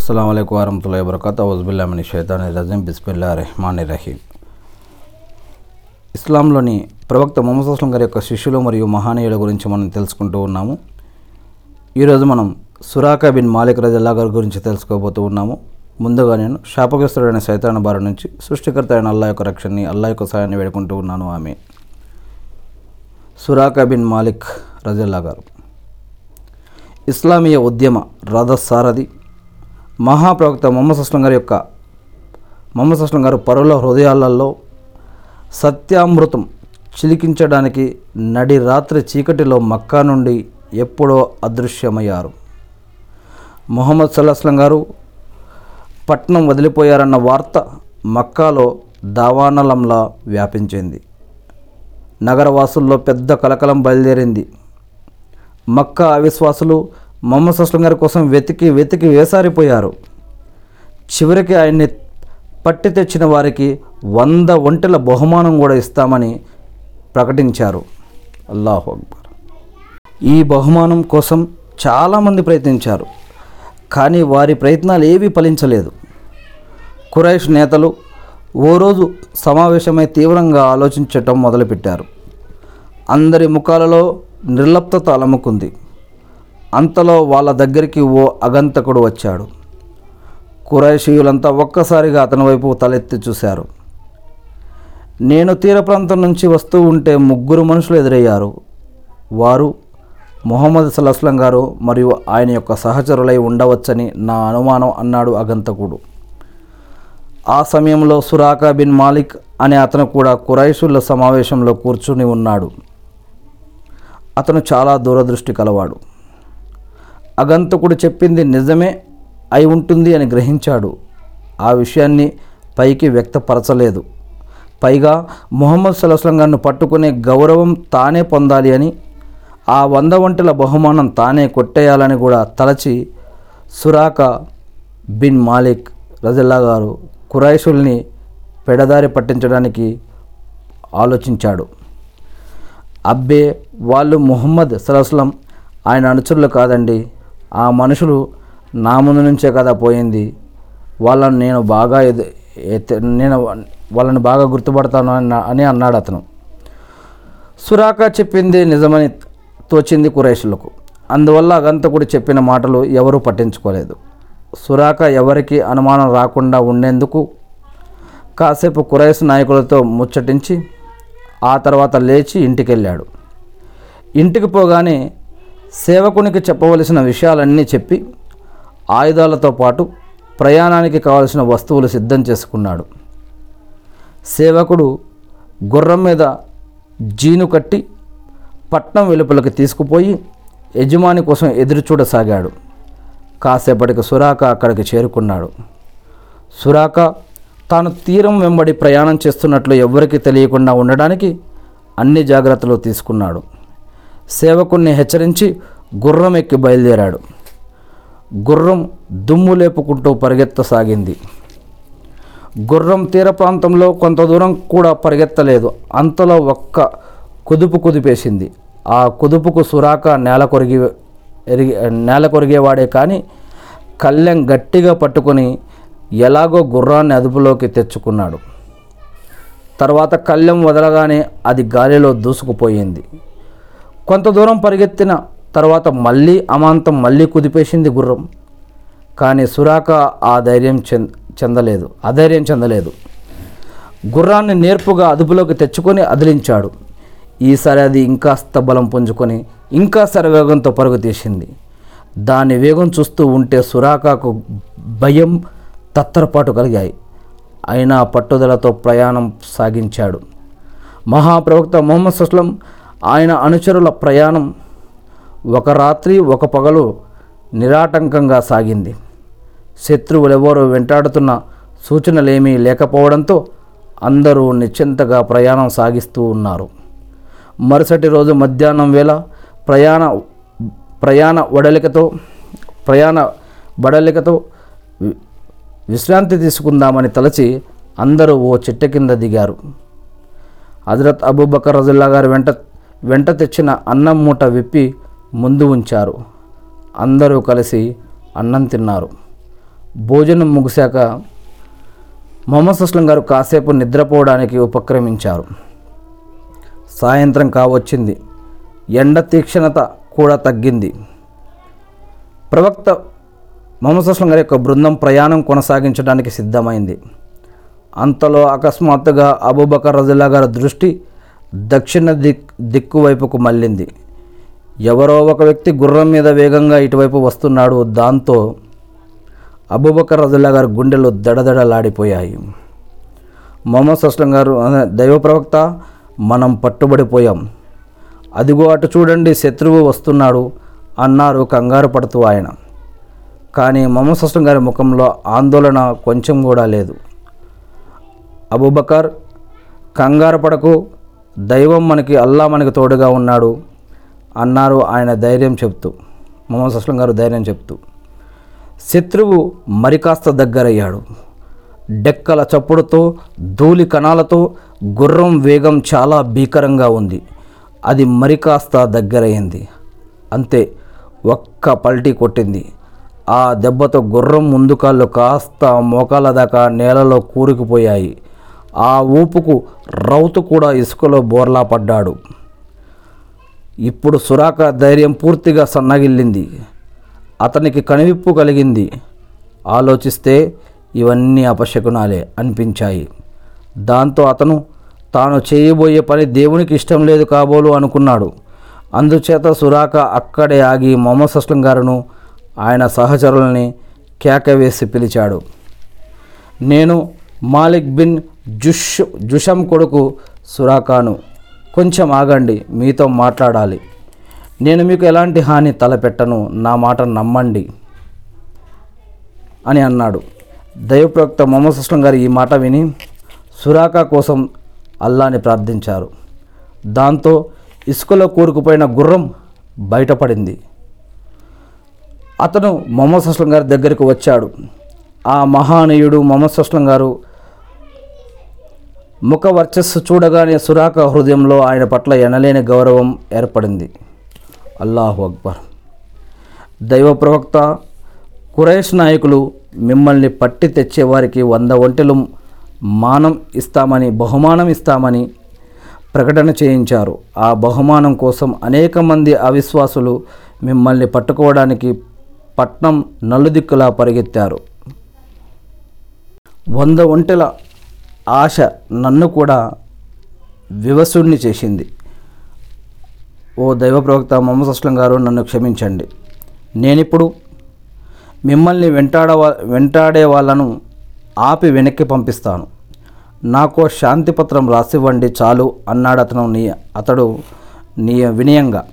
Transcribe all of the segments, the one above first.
అస్సలం అయికు వరహతుల్లా వబర్కత ఔజుబుల్లామిని షైతాన్ రజీం బిస్మిల్లా రెహమాన్ రహీం ఇస్లాంలోని ప్రవక్త మొహమ్మద్ అస్లం గారి యొక్క శిష్యులు మరియు మహానీయుల గురించి మనం తెలుసుకుంటూ ఉన్నాము. ఈరోజు మనం సురాకా బిన్ మాలిక్ రజల్లా గారి గురించి తెలుసుకోబోతూ ఉన్నాము. ముందుగా నేను శాపగ్రస్తుడైన సైతాన్ బారి నుంచి సృష్టికర్త అయిన అల్లా యొక్క రక్షణని అల్లా యొక్క సాయాన్ని వేడుకుంటూ ఉన్నాను. ఆమె సురాకా బిన్ మాలిక్ రజల్లా గారు. ఇస్లామీయ ఉద్యమ రథసారథి మహాప్రవక్త మొహమ్మద్ అస్లం గారి యొక్క మొహమ్మద్ అస్లం గారు పరుల హృదయాలలో సత్యామృతం చిలికించడానికి నడి రాత్రి చీకటిలో మక్కా నుండి ఎప్పుడో అదృశ్యమయ్యారు. మొహమ్మద్ సల్లాహస్లం గారు పట్నం వదిలిపోయారన్న వార్త మక్కాలో దావానలంలా వ్యాపించింది. నగరవాసుల్లో పెద్ద కలకలం బయలుదేరింది. మక్కా అవిశ్వాసులు మొహమ్మద్ సస్లం గారి కోసం వెతికి వెతికి వేసారిపోయారు. చివరికి ఆయన్ని పట్టి తెచ్చిన వారికి వంద ఒంటెల బహుమానం కూడా ఇస్తామని ప్రకటించారు. అల్లాహు అక్బర్. ఈ బహుమానం కోసం చాలామంది ప్రయత్నించారు కానీ వారి ప్రయత్నాలు ఏవీ ఫలించలేదు. కురైష్ నేతలు ఓ రోజు సమావేశమై తీవ్రంగా ఆలోచించటం మొదలుపెట్టారు. అందరి ముఖాలలో నిర్లప్తత అలముకుంది. అంతలో వాళ్ళ దగ్గరికి ఓ అగంతకుడు వచ్చాడు. కురైషీయులంతా ఒక్కసారిగా అతని వైపు తలెత్తి చూశారు. నేను తీర ప్రాంతం నుంచి వస్తూ ఉంటే ముగ్గురు మనుషులు ఎదురయ్యారు. వారు మొహమ్మద్ సలస్లం గారు మరియు ఆయన యొక్క సహచరులై ఉండవచ్చని నా అనుమానం అన్నాడు అగంతకుడు. ఆ సమయంలో సురాకా బిన్ మాలిక్ అనే అతను కూడా కురైషుల సమావేశంలో కూర్చుని ఉన్నాడు. అతను చాలా దూరదృష్టి కలవాడు. అగంతకుడు చెప్పింది నిజమే అయి ఉంటుంది అని గ్రహించాడు. ఆ విషయాన్ని పైకి వ్యక్తపరచలేదు. పైగా మొహమ్మద్ సలహస్లం గారిని పట్టుకునే గౌరవం తానే పొందాలి అని ఆ వంద వంటల బహుమానం తానే కొట్టేయాలని కూడా తలచి సురాక బిన్ మాలిక్ రజల్లా గారు కురాయిషుల్ని పెడదారి పట్టించడానికి ఆలోచించాడు. అబ్బే వాళ్ళు ముహమ్మద్ సలహస్లం ఆయన అనుచరులు కాదండి. ఆ మనుషులు నా ముందు నుంచే కదా పోయింది. వాళ్ళని నేను బాగా ఎదు నేను వాళ్ళని బాగా గుర్తుపడతాను అని అని అన్నాడు అతను. సురాక చెప్పింది నిజమని తోచింది కురేషులకు. అందువల్ల అగంతకుడు చెప్పిన మాటలు ఎవరూ పట్టించుకోలేదు. సురాక ఎవరికి అనుమానం రాకుండా ఉండేందుకు కాసేపు కురైస్ నాయకులతో ముచ్చటించి ఆ తర్వాత లేచి ఇంటికెళ్ళాడు. ఇంటికి పోగానే సేవకునికి చెప్పవలసిన విషయాలన్నీ చెప్పి ఆయుధాలతో పాటు ప్రయాణానికి కావలసిన వస్తువులు సిద్ధం చేసుకున్నాడు. సేవకుడు గుర్రం మీద జీను కట్టి పట్నం వెలుపలకి తీసుకుపోయి యజమాని కోసం ఎదురుచూడసాగాడు. కాసేపటికి సురాక అక్కడికి చేరుకున్నాడు. సురాక తాను తీరం వెంబడి ప్రయాణం చేస్తున్నట్లు ఎవ్వరికీ తెలియకుండా ఉండడానికి అన్ని జాగ్రత్తలు తీసుకున్నాడు. సేవకుణ్ణి హెచ్చరించి గుర్రం ఎక్కి బయలుదేరాడు. గుర్రం దుమ్ము లేపుకుంటూ పరిగెత్తసాగింది. గుర్రం తీర ప్రాంతంలో కొంత దూరం కూడా పరిగెత్తలేదు. అంతలో ఒక్క కుదుపు కుదిపేసింది. ఆ కుదుపుకు సురాక నేల కొరిగి ఎరిగి నేల కొరిగేవాడే కానీ కళ్ళెం గట్టిగా పట్టుకొని ఎలాగో గుర్రాన్ని అదుపులోకి తెచ్చుకున్నాడు. తర్వాత కళ్ళెం వదలగానే అది గాలిలో దూసుకుపోయింది. కొంత దూరం పరిగెత్తిన తర్వాత మళ్ళీ అమాంతం మళ్ళీ కుదిపేసింది గుర్రం. కానీ సురాక ఆ ధైర్యం చెంద చెందలేదు అధైర్యం చెందలేదు. గుర్రాన్ని నేర్పుగా అదుపులోకి తెచ్చుకొని అదిలించాడు. ఈసారి అది ఇంకాస్త బలం పుంజుకొని ఇంకా సరవేగంతో పరుగు తీసింది. దాని వేగం చూస్తూ ఉంటే సురాకాకు భయం తత్తరపాటు కలిగాయి. అయినా పట్టుదలతో ప్రయాణం సాగించాడు. మహాప్రవక్త మొహమ్మద్ సుస్లం ఆయన అనుచరుల ప్రయాణం ఒక రాత్రి ఒక పగలు నిరాటంకంగా సాగింది. శత్రువులెవరూ వెంటాడుతున్న సూచనలేమీ లేకపోవడంతో అందరూ నిశ్చింతగా ప్రయాణం సాగిస్తూ ఉన్నారు. మరుసటి రోజు మధ్యాహ్నం వేళ ప్రయాణ ప్రయాణ వడలికతో ప్రయాణ బడలికతో విశ్రాంతి తీసుకుందామని తలచి అందరూ ఓ చెట్టు కింద దిగారు. హజరత్ అబూబకర్ రజుల్లా గారు వెంట వెంట తెచ్చిన అన్నం మూట విప్పి ముందు ఉంచారు. అందరూ కలిసి అన్నం తిన్నారు. భోజనం ముగిశాక మొహమ్మద్ సుస్లం గారు కాసేపు నిద్రపోవడానికి ఉపక్రమించారు. సాయంత్రం కావచ్చింది. ఎండ తీక్షణత కూడా తగ్గింది. ప్రవక్త మొహమ్మద్ సుస్లం గారి యొక్క బృందం ప్రయాణం కొనసాగించడానికి సిద్ధమైంది. అంతలో అకస్మాత్తుగా అబూబకర్ రజుల్లా గారి దృష్టి దక్షిణ దిక్ దిక్కు వైపుకు మళ్ళింది. ఎవరో ఒక వ్యక్తి గుర్రం మీద వేగంగా ఇటువైపు వస్తున్నాడు. దాంతో అబూబకర్ రజుల్లా గారి గుండెలు దడదడలాడిపోయాయి. మొహమ్మద్ అస్లం గారు దైవ ప్రవక్త మనం పట్టుబడిపోయాం. అదిగో అటు చూడండి శత్రువు వస్తున్నాడు అన్నారు కంగారు పడుతూ ఆయన. కానీ మొహమ్మద్ అస్లం గారి ముఖంలో ఆందోళన కొంచెం కూడా లేదు. అబూబకర్ కంగారు పడకు దైవం మనకి అల్లా మనకి తోడుగా ఉన్నాడు అన్నారు ఆయన ధైర్యం చెప్తూ మొహమ్మద్ అస్లం గారు ధైర్యం చెప్తూ. శత్రువు మరికాస్త దగ్గరయ్యాడు. డెక్కల చప్పుడుతో ధూళి కణాలతో గుర్రం వేగం చాలా భీకరంగా ఉంది. అది మరికాస్త దగ్గరయ్యింది. అంతే ఒక్క పల్టీ కొట్టింది. ఆ దెబ్బతో గుర్రం ముందు కాళ్ళు కాస్త మోకాల దాకా నేలలో కూరుకుపోయాయి. ఆ ఊపుకు రౌతు కూడా ఇసుకలో బోర్లా పడ్డాడు. ఇప్పుడు సురాక ధైర్యం పూర్తిగా సన్నగిల్లింది. అతనికి కనువిప్పు కలిగింది. ఆలోచిస్తే ఇవన్నీ అపశకునాలే అనిపించాయి. దాంతో అతను తాను చేయబోయే పని దేవునికి ఇష్టం లేదు కాబోలు అనుకున్నాడు. అందుచేత సురాక అక్కడే ఆగి మొహమ్మద్ అస్లం గారును ఆయన సహచరులని కేక వేసి పిలిచాడు. నేను మాలిక్ బిన్ జుష్ జుషం కొడుకు సురాకాను కొంచెం ఆగండి మీతో మాట్లాడాలి. నేను మీకు ఎలాంటి హాని తలపెట్టను నా మాట నమ్మండి అని అన్నాడు. దైవప్రవక్త మొహమ్మద్ అస్లం గారు ఈ మాట విని సురాకా కోసం అల్లాని ప్రార్థించారు. దాంతో ఇసుకలో కూరుకుపోయిన గుర్రం బయటపడింది. అతను మొహమ్మద్ సుస్లం గారి దగ్గరికి వచ్చాడు. ఆ మహానీయుడు మొహమ్మద్ అస్లం గారు ముఖ వర్చస్సు చూడగానే సురాక హృదయంలో ఆయన పట్ల ఎనలేని గౌరవం ఏర్పడింది. అల్లాహు అక్బర్. దైవ ప్రవక్త కురైష్ నాయకులు మిమ్మల్ని పట్టి తెచ్చేవారికి వంద ఒంటెలు మానం ఇస్తామని బహుమానం ఇస్తామని ప్రకటన చేయించారు. ఆ బహుమానం కోసం అనేక మంది అవిశ్వాసులు మిమ్మల్ని పట్టుకోవడానికి పట్నం నలుదిక్కులా పరిగెత్తారు. వంద ఒంటెల ఆశ నన్ను కూడా వివసుణ్ణి చేసింది. ఓ దైవ ప్రవక్త మొహమ్మద్ అస్లం గారు నన్ను క్షమించండి. నేనిప్పుడు మిమ్మల్ని వెంటాడ వెంటాడే వాళ్ళను ఆపి వెనక్కి పంపిస్తాను. నాకు శాంతి పత్రం రాసివ్వండి చాలు అన్నాడు అతను నీ అతడు నీ వినయంగా.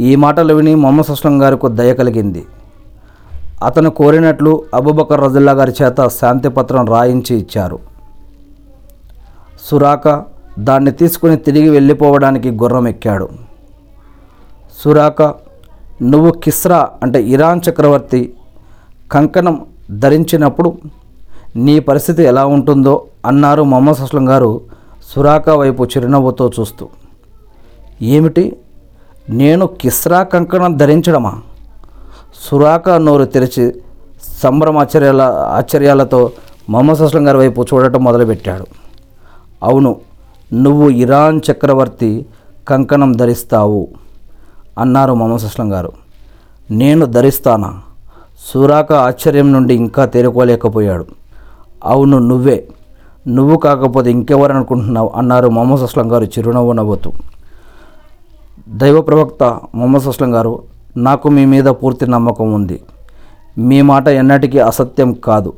ఈ మాటలు విని మొహమ్మద్ అస్లం గారికి దయ కలిగింది. అతను కోరినట్లు అబూబకర్ రజుల్లా గారి చేత శాంతి పత్రం రాయించి ఇచ్చారు. సురాక దాన్ని తీసుకుని తిరిగి వెళ్ళిపోవడానికి గుర్రం ఎక్కాడు. సురాక నువ్వు కిస్రా అంటే ఇరాన్ చక్రవర్తి కంకణం ధరించినప్పుడు నీ పరిస్థితి ఎలా ఉంటుందో అన్నారు మొహమ్మద్ అస్లం గారు సురాక వైపు చిరునవ్వుతో చూస్తూ. ఏమిటి? నేను కిస్రా కంకణం ధరించడమా? సురాక నోరు తెరిచి సంభ్రమాశ్చర్యాల ఆశ్చర్యాలతో మొహమ్మద్ అస్లం గారి వైపు చూడటం మొదలుపెట్టాడు. అవును నువ్వు ఇరాన్ చక్రవర్తి కంకణం ధరిస్తావు అన్నారు మమసస్లం అస్లం గారు నేను ధరిస్తానా? సూరాక ఆశ్చర్యం నుండి ఇంకా తేరుకోలేకపోయాడు అవును నువ్వే. నువ్వు కాకపోతే ఇంకెవరు అనుకుంటున్నావు? అన్నారు మొహమ్మద్ అస్లం గారు చిరునవ్వు నవ్వుతూ. దైవ ప్రవక్త మొహమ్మద్ అస్లం గారు నాకు మీ మీద పూర్తి నమ్మకం ఉంది. మీ మాట ఎన్నటికీ అసత్యం కాదు.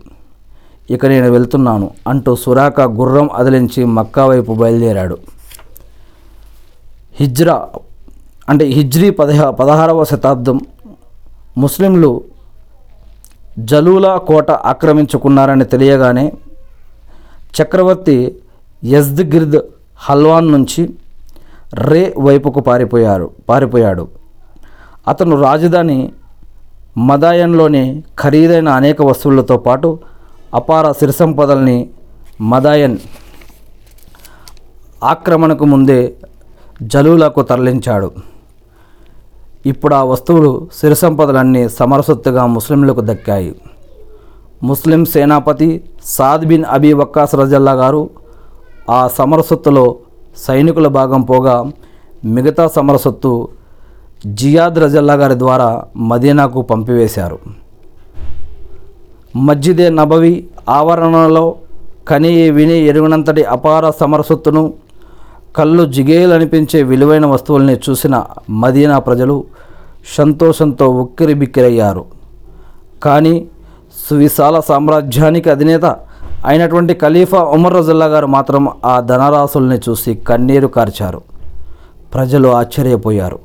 ఇక నేను వెళ్తున్నాను అంటూ సురాక గుర్రం అదిలించి మక్కా వైపు బయలుదేరాడు. హిజ్రా అంటే హిజ్రీ పదహ పదహారవ శతాబ్దం ముస్లింలు జలూలా కోట ఆక్రమించుకున్నారని తెలియగానే చక్రవర్తి యజ్ద్గిర్ద్ హల్వాన్ నుంచి రే వైపుకు పారిపోయారు పారిపోయాడు. అతను రాజధాని మదాయన్లోని ఖరీదైన అనేక వస్తువులతో పాటు అపార సిరిసంపదల్ని మదాయన్ ఆక్రమణకు ముందే జలూలకు తరలించాడు. ఇప్పుడు ఆ వస్తువులు సిరిసంపదలన్నీ సమరసొత్తుగా ముస్లింలకు దక్కాయి. ముస్లిం సేనాపతి సాద్ బిన్ అబీ వక్కాస్ రజల్లా గారు ఆ సమరసొత్తులో సైనికుల భాగం పోగా మిగతా సమరసొత్తు జియాద్ రజల్లా గారి ద్వారా మదీనాకు పంపివేశారు. మస్జిదే నబవి ఆవరణలో కని విని ఎరుగనంతటి అపార సమరసత్తును కళ్ళు జిగేలనిపించే విలువైన వస్తువుల్ని చూసిన మదీనా ప్రజలు సంతోషంతో ఉక్కిరి బిక్కిరయ్యారు. కానీ సువిశాల సామ్రాజ్యానికి అధినేత అయినటువంటి ఖలీఫా ఉమర్ రజల్లా గారు మాత్రం ఆ ధనరాశుల్ని చూసి కన్నీరు కార్చారు. ప్రజలు ఆశ్చర్యపోయారు.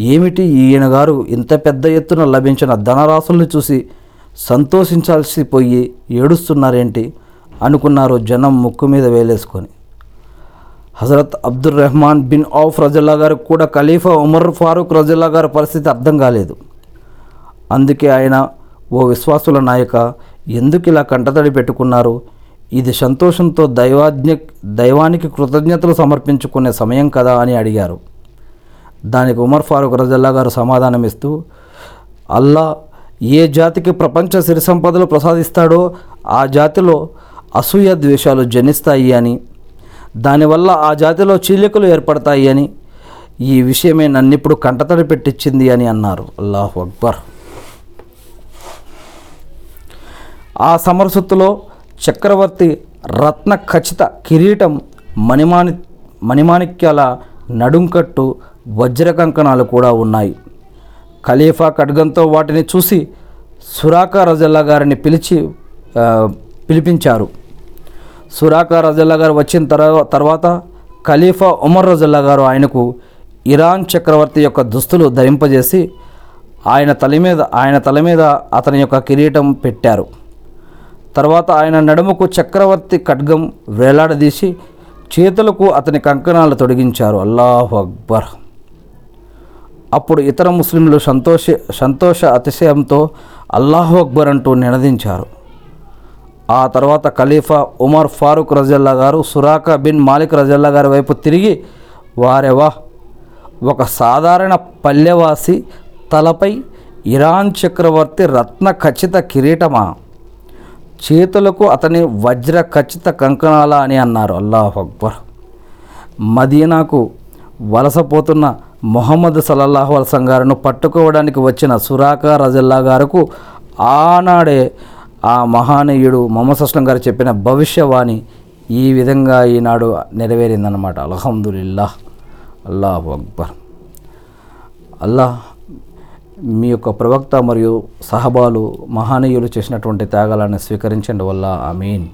ఏమిటి ఈయన గారు ఇంత పెద్ద ఎత్తున లభించిన ధనరాశుల్ని చూసి సంతోషించాల్సి పోయి ఏడుస్తున్నారేంటి? అనుకున్నారు జనం ముక్కు మీద వేలేసుకొని. హజరత్ అబ్దుల్ రెహమాన్ బిన్ ఔఫ్ రజల్లా గారికి కూడా ఖలీఫా ఉమర్ ఫారూక్ రజల్లా గారి పరిస్థితి అర్థం కాలేదు. అందుకే ఆయన ఓ విశ్వాసుల నాయక ఎందుకు ఇలా కంటతడి పెట్టుకున్నారు? ఇది సంతోషంతో దైవాజ్ఞ దైవానికి కృతజ్ఞతలు సమర్పించుకునే సమయం కదా అని అడిగారు. దానికి ఉమర్ ఫారూక్ రజల్లా గారు సమాధానమిస్తూ అల్లా ఏ జాతికి ప్రపంచ సిరి సంపదలు ప్రసాదిస్తాడో ఆ జాతిలో అసూయ ద్వేషాలు జనిస్తాయి అని దానివల్ల ఆ జాతిలో చీలికలు ఏర్పడతాయి అని ఈ విషయమే నన్నిప్పుడు కంటతడి పెట్టించింది అని అన్నారు. అల్లాహు అక్బర్. ఆ సమరసత్తులో చక్రవర్తి రత్న ఖచ్చిత కిరీటం మణిమాణి మణిమాణిక్యాల నడుంకట్టు వజ్ర కంకణాలు కూడా ఉన్నాయి. ఖలీఫా ఖడ్గంతో వాటిని చూసి సురాకా రజల్లా గారిని పిలిచి పిలిపించారు. సురాకా రజల్లా గారు వచ్చిన తర్వా తర్వాత ఖలీఫా ఉమర్ రజల్లా గారు ఆయనకు ఇరాన్ చక్రవర్తి యొక్క దుస్తులు ధరింపజేసి ఆయన తల మీద ఆయన తల మీద అతని యొక్క కిరీటం పెట్టారు. తర్వాత ఆయన నడుముకు చక్రవర్తి ఖడ్గం వేలాడదీసి చేతులకు అతని కంకణాలు తొడిగించారు. అల్లాహు అక్బర్. అప్పుడు ఇతర ముస్లింలు సంతోష సంతోష అతిశయంతో అల్లాహు అక్బర్ అంటూ నినదించారు. ఆ తర్వాత ఖలీఫా ఉమర్ ఫారూక్ రజల్లా గారు సురాకా బిన్ మాలిక్ రజల్లా గారి వైపు తిరిగి వారెవా ఒక సాధారణ పల్లెవాసి తలపై ఇరాన్ చక్రవర్తి రత్న ఖచ్చిత కిరీటమా? చేతులకు అతని వజ్ర ఖచ్చిత కంకణాల అని అన్నారు. అల్లాహ్ అక్బర్. మదీనాకు వలసపోతున్న మొహమ్మద్ సల్లల్లాహు అల్సం గారును పట్టుకోవడానికి వచ్చిన సురాకా రజల్లా గారుకు ఆనాడే ఆ మహానీయుడు మొహమ్మద్ అస్లం గారు చెప్పిన భవిష్యవాణి ఈ విధంగా ఈనాడు నెరవేరిందనమాట అల్హమ్దుల్లా అల్లాహు అక్బర్. అల్లాహ్ మీ యొక్క ప్రవక్త మరియు సహబాలు మహానీయులు చేసినటువంటి త్యాగాలను స్వీకరించండి. వల్ల ఐ మీన్